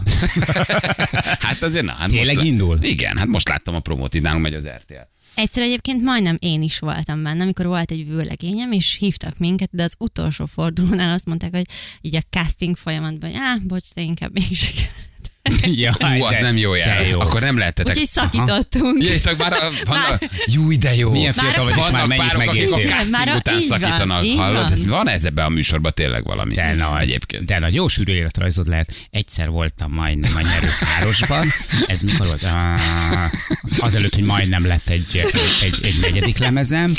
(laughs) hát azért, na, hát Tényleg most indul? Igen, hát most láttam a promót, itt nálunk megy az RTL. Egyszer egyébként majdnem én is voltam benne, amikor volt egy vőlegényem, és hívtak minket, de az utolsó fordulónál azt mondták, hogy így a casting folyamatban, hogy á, bocs, te inkább mégse. (laughs) Jaj, Hú, az de- nem jó de jel. jó. Akkor nem lehettetek. Úgyhogy szakítottunk. Ja, és már a, van a, júj, de jó. Milyen Már- fiatal vagy, és már mennyit párok, akik a megértél. Casting már után van, szakítanak. így Hallod? van. Ez, van ez ebben a műsorban tényleg valami? De nagy, Egyébként. de nagy, jó sűrű életrajzod lehet. Egyszer voltam majdnem a nyerőpárosban. Ez mikor volt? Azelőtt, hogy majdnem lett egy, egy, egy negyedik lemezem.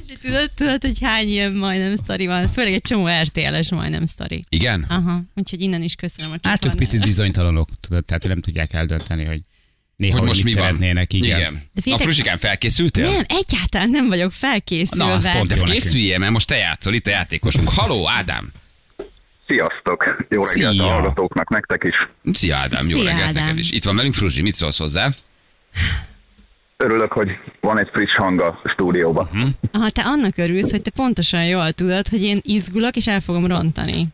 És tudod, tudod, hogy hány ilyen majdnem sztori van? Főleg egy csomó RTL-es majdnem sztori. Igen? Aha, úgyhogy innen is köszönöm a Hát ők picit bizonytalanok, tudod, tehát nem tudják eldönteni, hogy néha Hogy most mit mi van? szeretnének. Igen. Igen. De A Fruzsikán felkészültél? Nem, egyáltalán nem vagyok felkészülve. Na, az pont jó. Készüljél, mert most te játszol, itt a játékosunk. Haló, Ádám! Sziasztok! Jó reggelt Szia. a hallgatóknak, nektek is. Szia Ádám, jó Szia, reggelt Ádám. neked is. Itt van velünk Fruzsi, mit szólsz hozzá? Örülök, hogy van egy friss hang a stúdióban. Mhm. Hm? Aha, te annak örülsz, hogy te pontosan jól tudod, hogy én izgulok, és el fogom rontani.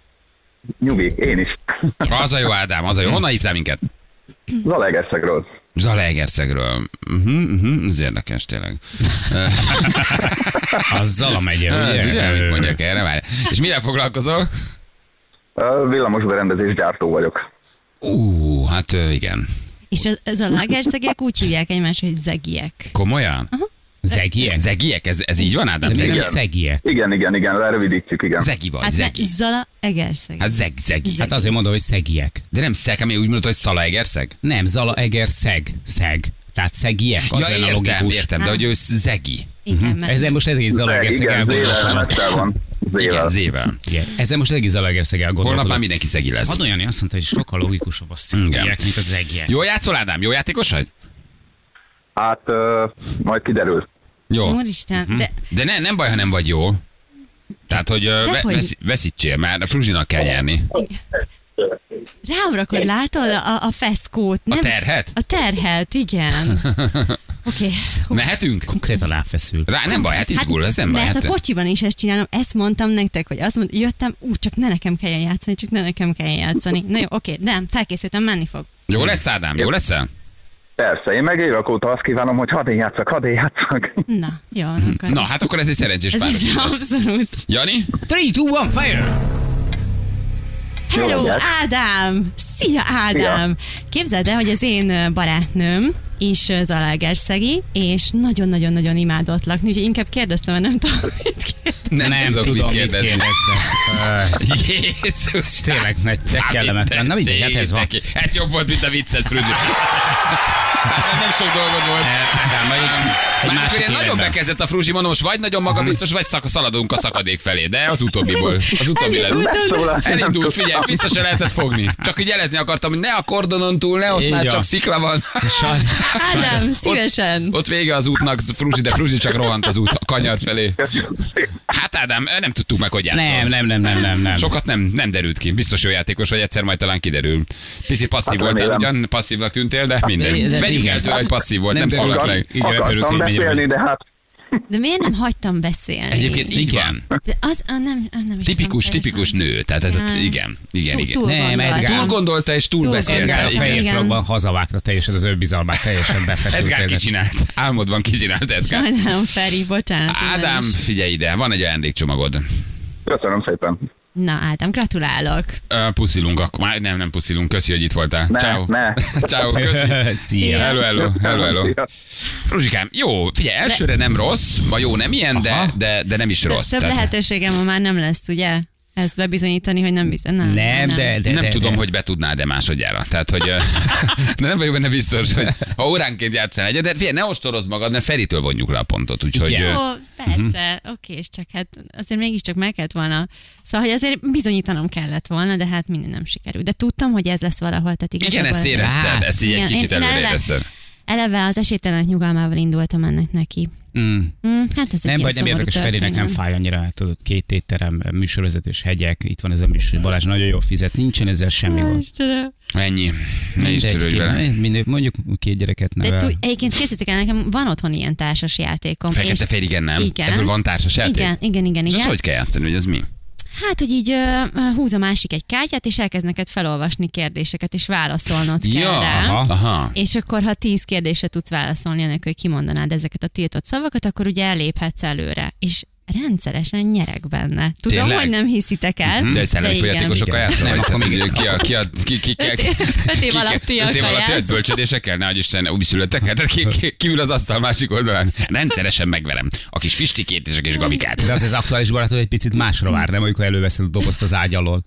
Nyugi, én is. Az a jó Ádám, az a jó. Honnan hívtál minket? Zalegerszegről. Zalaegerszegről. Uh-huh, uh-huh, ez érdekes tényleg. (laughs) Azzal a megye, Ez ugye, ugye? mit mondjak erre? Várj. És mivel foglalkozol? Villamos berendezés gyártó vagyok. Ú, hát ö, igen. És ez, ez a lagerszegek úgy hívják egymást, hogy zegiek. Komolyan? Zegiek? Zegiek? Ez, ez így van, Ádám? De miért nem Zegi? szegiek? Igen, igen, igen, lerövidítjük, igen. Zegi vagy, Hát Zegi. Zala Egerszeg. Hát zeg, Zegi. Hát azért mondom, hogy szegiek. De nem szeg, ami úgy mondod, hogy Szalaegerszeg? Nem, Zala, Eger, Szeg. Tehát szegiek, az Ja, lenne a értem, logikus. értem, de hogy ő Zegi. Igen, mert Mhm. Ezzel most egész Zala, Zeg, Eger, Szeg igen, van. Zével. Igen, zével. Igen. Ezzel most egész Eger, Szeg Holnap már mindenki Zegi lesz. Hadd olyan, azt mondta, hogy sokkal logikusabb a Igen. szegiek, mint a zegiek. Jó játszol, Ádám? Jó játékos vagy? Hát, ö, majd kiderül. Jó. Úristen, de De ne, nem baj, ha nem vagy jó. Tehát, hogy, ö, ve, vesz, veszítsél, mert a Fruzsinak kell nyerni. Rám rakod, látod a, a feszkót? A Nem? terhet? A terhet, igen. (laughs) Oké. Okay. Mehetünk? Konkrétan ráfeszül. Rá, nem baj, hát izgul, ez nem baj. Mert Hát, a kocsiban is ezt csinálom, ezt mondtam nektek, hogy azt mondtam, jöttem, ú, csak ne nekem kelljen játszani, csak ne nekem kelljen játszani. Na jó, oké, nem, felkészültem, menni fog. jó lesz, Ádám? Jó leszel? Persze, én meg évek óta azt kívánom, hogy hadd én játszak, hadd én játszak. Na, jó, akkor. Na, hát akkor ez egy szerencsés ez is párosítás. abszolút. Jani? 3, 2, 1, fire! Hello. Ádám! Szia, Ádám! Képzeld el, hogy az én barátnőm is Zalaegerszegi, és nagyon-nagyon-nagyon imádott lakni, úgyhogy inkább kérdeztem, hogy nem tudom, mit kérdezni. Nem, Nem tudok, tudom, mit kérdezni. Jézus! Tényleg, ne- kellemetlen. Na mindegy, hát ez van. Hát jobb volt, mint a viccet, Fruzsi. (laughs) Nem sok dolgod volt. Majd egy másik nagyon bekezdett a Fruzsi, mondom, most vagy nagyon magabiztos, vagy szak, szaladunk a szakadék felé, de az utóbbiból. Az utóbbi lett. Nem tudtam. figyelj, vissza se lehetett fogni. Csak így jelezni akartam, hogy ne a kordonon túl, ne ott Így már van. csak szikla van. Ádám, szívesen. Ott, ott vége az útnak, Fruzsi, de Fruzsi csak rohant az út a kanyar felé. Köszönöm szépen. Hát Ádám, nem tudtuk meg, hogy játszol. Nem, nem, nem, nem, nem, nem. Sokat nem, nem derült ki. Biztos jó játékos vagy, egyszer majd talán kiderül. Pici passzív Hát voltál, ugyan passzívnak tűntél, de minden. de Vegyünk igen. el tőle, hogy passzív volt, nem, Nem szólalt derült meg. ki. Igen, Akartam beszélni, de hát De miért nem hagytam beszélni? Egyébként van. De az, ah, nem, ah, nem is Tipikus, nő. Tehát ez a, igen, igen, igen. túl Nem. Edgár. Túl gondolta és túl Túl beszélte. Edgár a. Igen. fehér Igen. frogban hazavágta teljesen az önbizalmát, teljesen befeszült. Edgár kicsinált. Álmodban kicsinált Edgár. Sajnálom, Feri, bocsánat. Ádám, figyelj ide, van egy ajándékcsomagod. köszönöm szépen. Na, Ádám, gratulálok. Ö, Puszilunk akkor. Már nem, nem puszilunk. Köszi, hogy itt voltál. Ne, Ciao. ne. (laughs) Ciao, köszi. (laughs) Szia. Hello, hello, hello, hello. Ruzsikám, jó, figyelj, elsőre nem rossz, vagy jó, nem ilyen, de, Aha. de, de nem is rossz. több Tehát lehetőségem ma már nem lesz, ugye? Ezt bebizonyítani, hogy nem bizony. Nem, Nem, de, de, nem de, tudom, de. hogy be tudnád de másodjára. Tehát, hogy (laughs) de nem vagyok benne biztos, hogy ha óránként játszál egyet, de figyelj, ne ostorozd magad, mert Feritől vonjuk le a pontot. Úgyhogy Ó, persze, oké, és csak hát azért mégiscsak meg kellett volna. Szóval, hogy azért bizonyítanom kellett volna, de hát minden nem sikerült. De tudtam, hogy ez lesz valahol. Tehát igen, ezt ez- érezted, ezt így egy kicsit előre érezted. Eleve az esélytelenek nyugalmával indultam ennek neki. Mm. Mm, hát ez egy Nem baj, nem érdekes, Feri, nekem történet. fáj annyira, tudod, két étterem, műsorvezetős hegyek, itt van ez a műsor, Balázs nagyon jól fizet, nincsen ezzel semmi gond. Ennyi. Ne is törődj vele. mindegy, mondjuk két gyereket De nevel. tú, egyébként készítek el, nekem van otthon ilyen társas játékom. Fekete és- fél, igen, nem? Igen. Ebből van társas játék? Igen, igen, igen, És igen. az hogy kell játszani, hogy ez mi? Hát, hogy így ö, húz a másik egy kártyát, és elkezd neked felolvasni kérdéseket, és válaszolnod kell Ja, rá. aha. Aha. És akkor, ha tíz kérdésre tudsz válaszolni, ennek, hogy kimondanád ezeket a tiltott szavakat, akkor ugye eléphetsz előre. És rendszeresen nyerek benne. Tudom, Tényleg? hogy nem hiszitek el. De egy szellemi igen. fogyatékosokkal Igen. játszol? Nem, akkor még- ki a, ki a, ki, ki, ki, Öt év- alattiakkal öt év alatt játsz. jött bölcsödésekkel, ne Isten, úgy születtek, tehát ki, ki, ki, ül az asztal másik oldalán. Rendszeresen megverem a kis Pistikét és a kis Gabikát. De az az aktuális barátod egy picit másra vár, nem amikor előveszed a dobozt az ágy alól.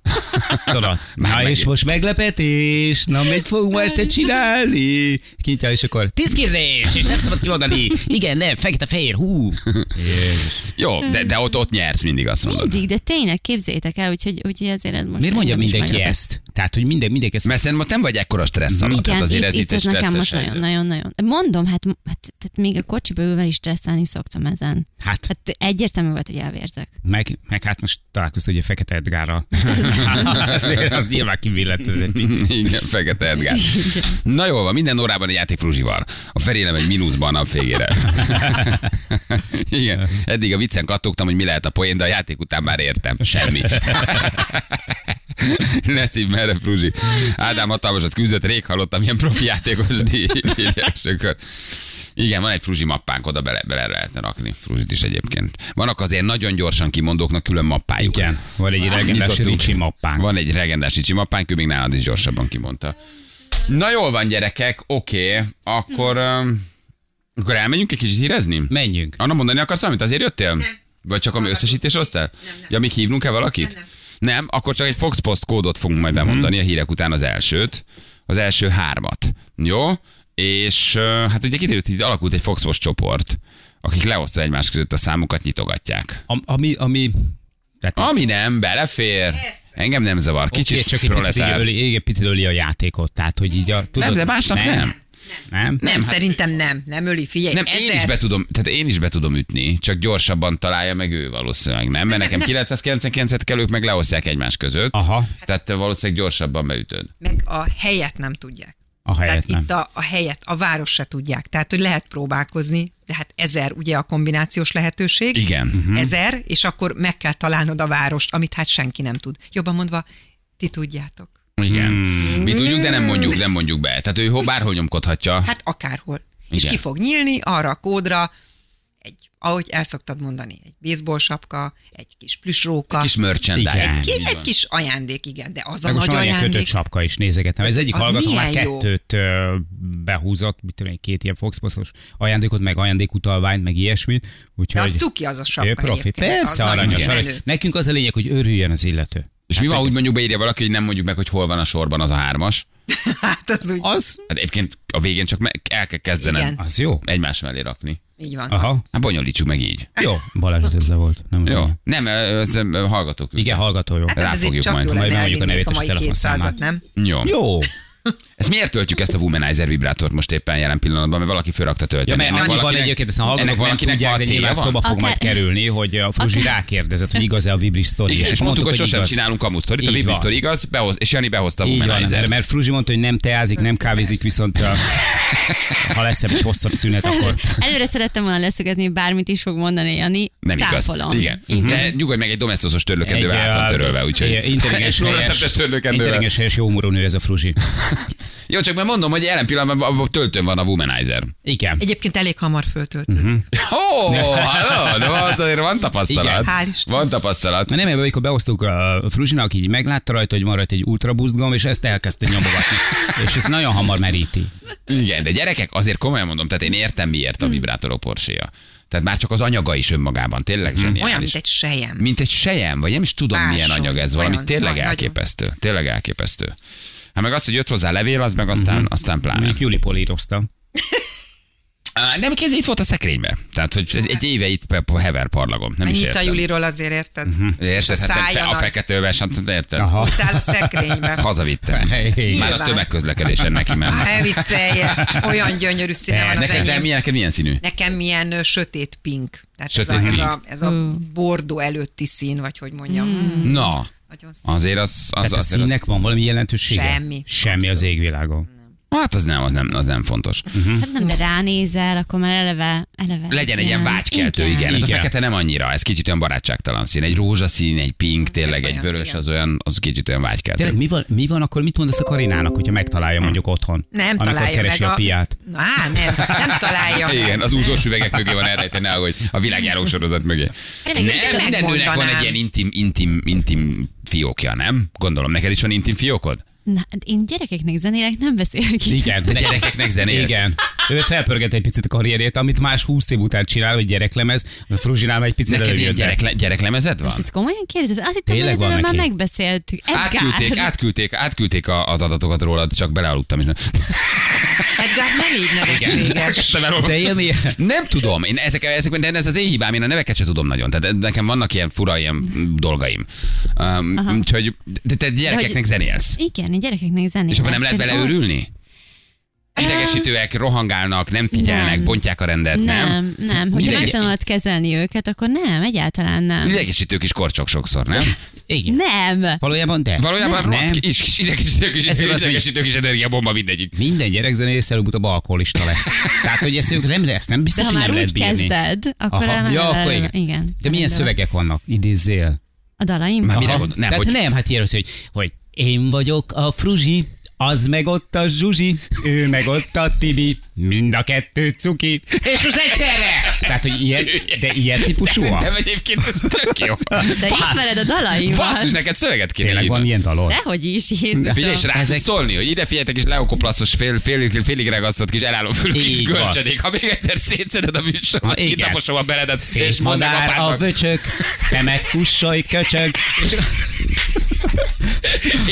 Tudod? (laughs) Na és most meglepetés, na mit fogunk ma este csinálni? Kintja, és akkor tíz kérdés, és nem szabad kimondani. Igen, nem, fekete-fehér, hú. Jézus. (laughs) Jó, de, de ott, ott nyersz mindig, azt mondod. Mindig, de tényleg képzétek el, úgyhogy, úgyhogy ezért ez most Miért mondja mindenki ezt? Tehát, hogy minden, mindenki ezt Mert ott nem vagy ekkora stressz alatt. Igen, tehát azért itt, ez itt, ez nekem most stresszes nagyon, idő. nagyon, nagyon. Mondom, hát, hát tehát még a kocsiba ülve is stresszelni szoktam ezen. Hát, Hát egyértelmű volt, hogy elvérzek. meg, meg hát most találkoztam ugye Fekete Edgárral. (laughs) (laughs) Azért az nyilván kivillett ez egy picit. (laughs) Igen, fekete Edgár. Na jól van, minden órában egy játék Fruzsival. A Feri nem egy mínuszban a nap végére. Igen, eddig a viccen kattogtam, hogy mi lehet a poén, de a játék után már értem. Semmi. Ne merre, Fruzsi. Ádám hatalmasat küzdött, rég hallottam ilyen profi játékos díj- írják sokat. Igen, van egy fruzsi mappánk, oda bele, bele lehetne rakni. Fruzsit is egyébként. Vannak azért nagyon gyorsan kimondóknak külön mappájuk. Igen, van egy legendás. Ricsi mappánk. Van egy legendás Ricsi mappánk, ő még nálad is gyorsabban kimondta. Na jól van, gyerekek, oké, akkor... Um, Akkor elmenjünk egy kicsit hírezni? Menjünk. Anna mondani akarsz valamit? Azért jöttél? Nem. Vagy csak ami összesítés hoztál? Nem, nem. Ja, még hívnunk-e valakit? Nem, nem. Nem, akkor csak egy Fox Post kódot fogunk majd bemondani a hírek után az elsőt. Az első hármat. Jó? És hát ugye kiderült, hogy alakult egy Fox Post csoport, akik leosztva egymás között a számokat nyitogatják. Am- ami, ami, tehát Ami nem, belefér. Engem nem zavar. Kicsit Kicsit csak egy picit, öli, egy picit öli a játékot, tehát hogy így a... Tudod, Nem, de másnak nem. Nem? Nem? Nem, hát- szerintem nem. Nem öli, figyelj. Nem, ezer... én is be tudom, tehát én is be tudom ütni, csak gyorsabban találja meg ő valószínűleg, nem? Mert nekem 999-et kell, ők meg leosztják egymás között. Aha. Tehát te valószínűleg gyorsabban beütöd. Meg a helyet nem tudják. A helyet Tehát nem. itt a, a helyet, a város se tudják. Tehát, hogy lehet próbálkozni, de hát ezer ugye a kombinációs lehetőség. Igen. Uh-huh. Ezer, és akkor meg kell találnod a várost, amit hát senki nem tud. Jobban mondva, ti tudjátok. Igen. Mi tudjuk, de nem mondjuk, nem mondjuk be. Tehát ő ho- bárhol nyomkodhatja. Hát akárhol. És Igen. ki fog nyílni arra a kódra, egy, ahogy el szoktad mondani, egy baseball sapka, egy kis plüsróka, Kis merchandise. Igen. ki, egy kis ajándék, igen, de az a Meg most nagy ilyen kötött ajándék. sapka is nézegetem. Ez egyik Az hallgató már jó. kettőt ö, behúzott, mit tudom én, két ilyen foxposzos ajándékot, meg ajándékutalványt, meg ilyesmit. De Úgyhogy az cuki az a sapka ő profi. Persze, aranyos. aranyos. Nekünk az a lényeg, hogy örüljön az illető. És mi van, úgy mondjuk beírja valaki, hogy nem mondjuk meg, hogy hol van a sorban az a hármas? (laughs) Hát az úgy, Az, Hát egyébként a végén csak me- el kell kezdened Igen. az jó. egymás mellé rakni. így van. Aha. Az. Hát bonyolítsuk meg így. Jó. Balázs ötletlen volt. Nem Jó. Nem, ez hallgatók. Igen, hallgató jó. Hát Rá fogjuk majd. Majd megmondjuk a nevét a és telefonszámát. 200-at, nem? Jó. Jó. Ezt miért töltjük ezt a Womanizer vibrátort most éppen jelen pillanatban, mert valaki fölrakta Ja, tölteni. mert Ennek annyi van valakinek- egyébként, ezt a hallgatók valakinek tudják, de nyilván szóba fog majd kerülni, hogy a Fruzsi rákérdezett, hogy igaz-e a Vibri sztori. És, és mondtuk, hogy sosem csinálunk kamusztorit, a Így Vibri sztori igaz, behoz, és Jani behozta a Womanizer. mert, Fruzsi mondta, hogy nem teázik, nem kávézik, viszont ha lesz egy hosszabb szünet, akkor Előre szerettem volna leszögezni, hogy bármit is fog mondani Jani. Nem igaz. Igen. De nyugodj meg, egy domesztosos törlőkendővel át van törölve, úgyhogy (laughs) intelligens, helyes, jó nő ez a Fruzsi. Jó, csak mert mondom, hogy jelen pillanatban a töltőn van a Womanizer. Igen. Egyébként elég hamar föltöltődik. Uh-huh. Ó, halló, de van, azért van tapasztalat. Igen. Van tapasztalat. Na nem, ebben, amikor behoztuk a Fruzsinak, így meglátta rajta, hogy van rajta egy ultra boost gomb, és ezt elkezdte nyomogatni. (laughs) és ez nagyon hamar meríti. Igen, de gyerekek, azért komolyan mondom, tehát én értem miért a vibrátorok Porsche-ja. Tehát már csak az anyaga is önmagában tényleg zseniális. Olyan, mint egy sejem. Mint egy sejem, vagy nem is tudom Máson. milyen anyag ez, valami Olyan, tényleg nagyon. elképesztő. Tényleg elképesztő. Hát meg az, hogy jött hozzá levél, az meg aztán, aztán pláne. Mondjuk Juli polírozta. (laughs) Nem, ez itt volt a szekrénybe. Tehát, hogy ez egy éve itt hever parlagom. Nem is Mennyit a értem. Juliról azért érted? És Érted? a Hát fe- szája a feketővel, hát érted? Aha. Tál a szekrénybe. (laughs) Hazavittem. (laughs) Hey. Már a tömegközlekedésen neki ment. Ne viccelje, olyan gyönyörű színe van az Neked, enyém. milyen, neked milyen színű? Nekem milyen ö, sötét pink. Tehát Sötét ez, a, ez, pink. a, ez a bordó előtti szín, vagy hogy mondjam. Mm. Na, Nagyon szép. azért az... az, Tehát a azért az színnek van valami jelentősége? Semmi. Semmi az égvilágon. Hát az nem, az nem, az nem fontos. Hát nem, de ránézel, akkor már eleve, eleve Legyen egy ilyen vágykeltő, igen. igen. Ez a Igen. fekete nem annyira, ez kicsit olyan barátságtalan szín. Egy rózsaszín, egy pink, tényleg egy olyan, vörös, igen. az olyan, az kicsit olyan vágykeltő. Tényleg mi van, mi van akkor, mit mondasz a Karinának, hogyha megtalálja mondjuk otthon? Nem amikor találja keresi meg a piát. Á, nem, nem találja meg. Igen, az úzós üvegek mögé van elrejteni, hogy a világjáró sorozat mögé. Tényleg, Nem, minden nőnek van egy ilyen intim, intim, intim fiókja, nem? Gondolom, neked is van intim fiókod? Na, hát én gyerekeknek zenélek, nem beszélek. Igen, De gyerekeknek zenélsz. Igen. Ő felpörget egy picit a karrierjét, amit más 20 év után csinál, hogy gyereklemez, a Fruzsinál már egy picit Neked ilyen előjött. gyerekle, gyereklemezed van? Most ezt komolyan kérdezed? Azt hittem, Tényleg hogy ezzel már megbeszéltük. Edgár. Átküldték, átküldték, átküldték a- az adatokat rólad, csak belealudtam is. Edgár nem így. Elkezdtem elolvasni. De Nem tudom, én ezek, ezek, de ez az én hibám, én a neveket sem tudom nagyon. Tehát nekem vannak ilyen fura ilyen dolgaim. Um, úgyhogy, de te gyerekeknek hogy- zenélsz. Igen, én gyerekeknek zenélek. És akkor nem lehet Például- beleőrülni? Idegesítőek, rohangálnak, nem figyelnek, Nem. bontják a rendet, nem? Nem, nem. Hogyha Mindegy- megtanulod kezelni őket, akkor nem, egyáltalán nem. Idegesítők is korcsok sokszor, nem? igen. Nem. Valójában de. Valójában nem. rohadt is, is idegesítők is, idegesítők is energiabomba mindegyik. Minden gyerekzenész előbb-utóbb alkoholista lesz. Tehát, hogy ezt, ők nem, ezt nem De biztos, ha hogy nem lehet bírni. kezded, akkor Aha. Ja, akkor igen. igen. De milyen szövegek vannak? Idézzél. A dalaim? Már mire Aha. gondol? Nem, Tehát hogy- nem, hát ilyen hogy, hogy én vagyok a Fruzsi, az meg ott a Zsuzsi, ő meg ott a Tibi, mind a kettő cuki, és most egyszerre! Tehát, hogy ilyen, de ilyen típusú? Nem egyébként ez tök jó. De ismered a dalaimat? Basszus, neked szöveget kéne Tényleg van ilyen dalod? Dehogy is, Figyelj, és Jézusom. rá ezek... szólni, hogy ide figyeljetek, és leokoplaszos fél, fél, félig regasztott kis elálló fülű kis görcsedék. Ha még egyszer szétszeded a igen. kitaposom a beredet, és mondd meg a vöcsök, te meg kussolj köcsög. És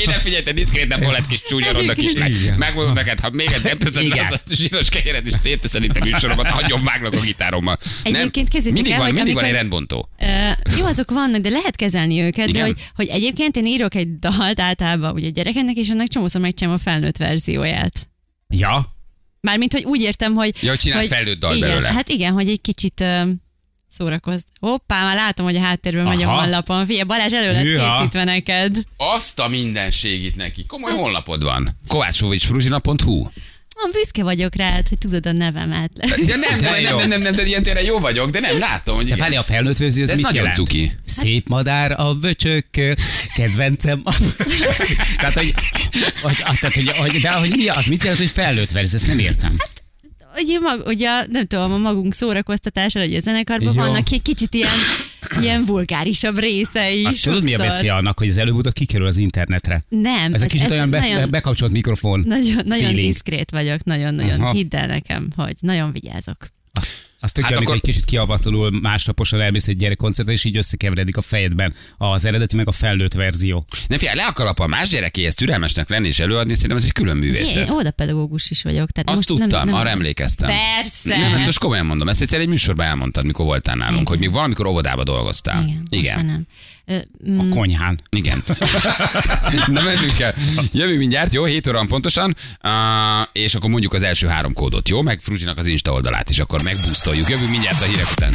Ide figyelj, te diszkréten hol lett kis csúnya ronda kislány. Megmondom neked, ha még egy nem teszed be az a zsíros kenyered, és szétteszed itt a műsoromat, hagyom váglak a gitárommal. Egyébként kezdjétek mindig el, van, hogy mindig van egy amikor- rendbontó. Uh, jó, azok vannak, de lehet kezelni őket, Igen? de hogy, hogy egyébként én írok egy dalt általában ugye gyerekeknek, és annak csomószor megcsinálom a felnőtt verzióját. Ja, Mármint, hogy úgy értem, hogy... Ja, hogy csinálsz hogy, felnőtt dal igen, belőle. Hát igen, hogy egy kicsit uh, szórakozz. Hoppá, már látom, hogy a háttérben megy a Aha. honlapon. Figyelj, Balázs elő lett Hűha. készítve neked. Azt a mindenségit neki. Komoly honlapod van. kovácsovicspruzsina.hu Van, büszke vagyok rád, hogy tudod a nevemet. De nem, De nem, nem, nem, nem, de ilyen tényleg jó vagyok, de nem látom, hogy de várj, a felnőtt ez De ez mit nagyon jelent? cuki. Szép madár a vöcsök, kedvencem. A... (laughs) tehát, hogy, hogy, tehát, hogy, hogy, de hogy mi az? Mit jelent, hogy felnőtt verzió? Ezt nem értem. Ugye, mag, ugye, nem tudom, a magunk szórakoztatása, hogy a zenekarban Jó. vannak egy kicsit ilyen, ilyen vulgárisabb részei. Azt tudod, mi a veszélye annak, hogy az előbb-utóbb kikerül az internetre? Nem. Ez egy kicsit olyan be, nagyon, bekapcsolt mikrofon. nagyon, nagyon feeling. diszkrét vagyok, nagyon-nagyon. Hidd el nekem, hogy nagyon vigyázok. Azt, tök Hát amikor akkor- egy kicsit kiavatlanul másnaposan elmész egy gyerekkoncertre, és így összekeveredik a fejedben az eredeti meg a felnőtt verzió. Nem figyelj, le akar apa más gyerekéhez türelmesnek lenni és előadni, szerintem ez egy külön Én művészet. oda pedagógus is vagyok. Tehát Azt most tudtam, nem, nem, arra emlékeztem. Persze. Nem, ezt most komolyan mondom. Ezt egyszer egy műsorban elmondtad, mikor voltál nálunk, Igen. hogy még valamikor óvodába dolgoztál. Igen, most már Igen. nem. Ö, A mm, konyhán. Igen. (laughs) Na menjünk el. Jövünk mindjárt, jó? 7 óra van pontosan, uh, és akkor mondjuk az első három kódot, jó? Meg Fruzsinak az Insta oldalát is, akkor megbusztoljuk. Jövünk mindjárt a hírek után.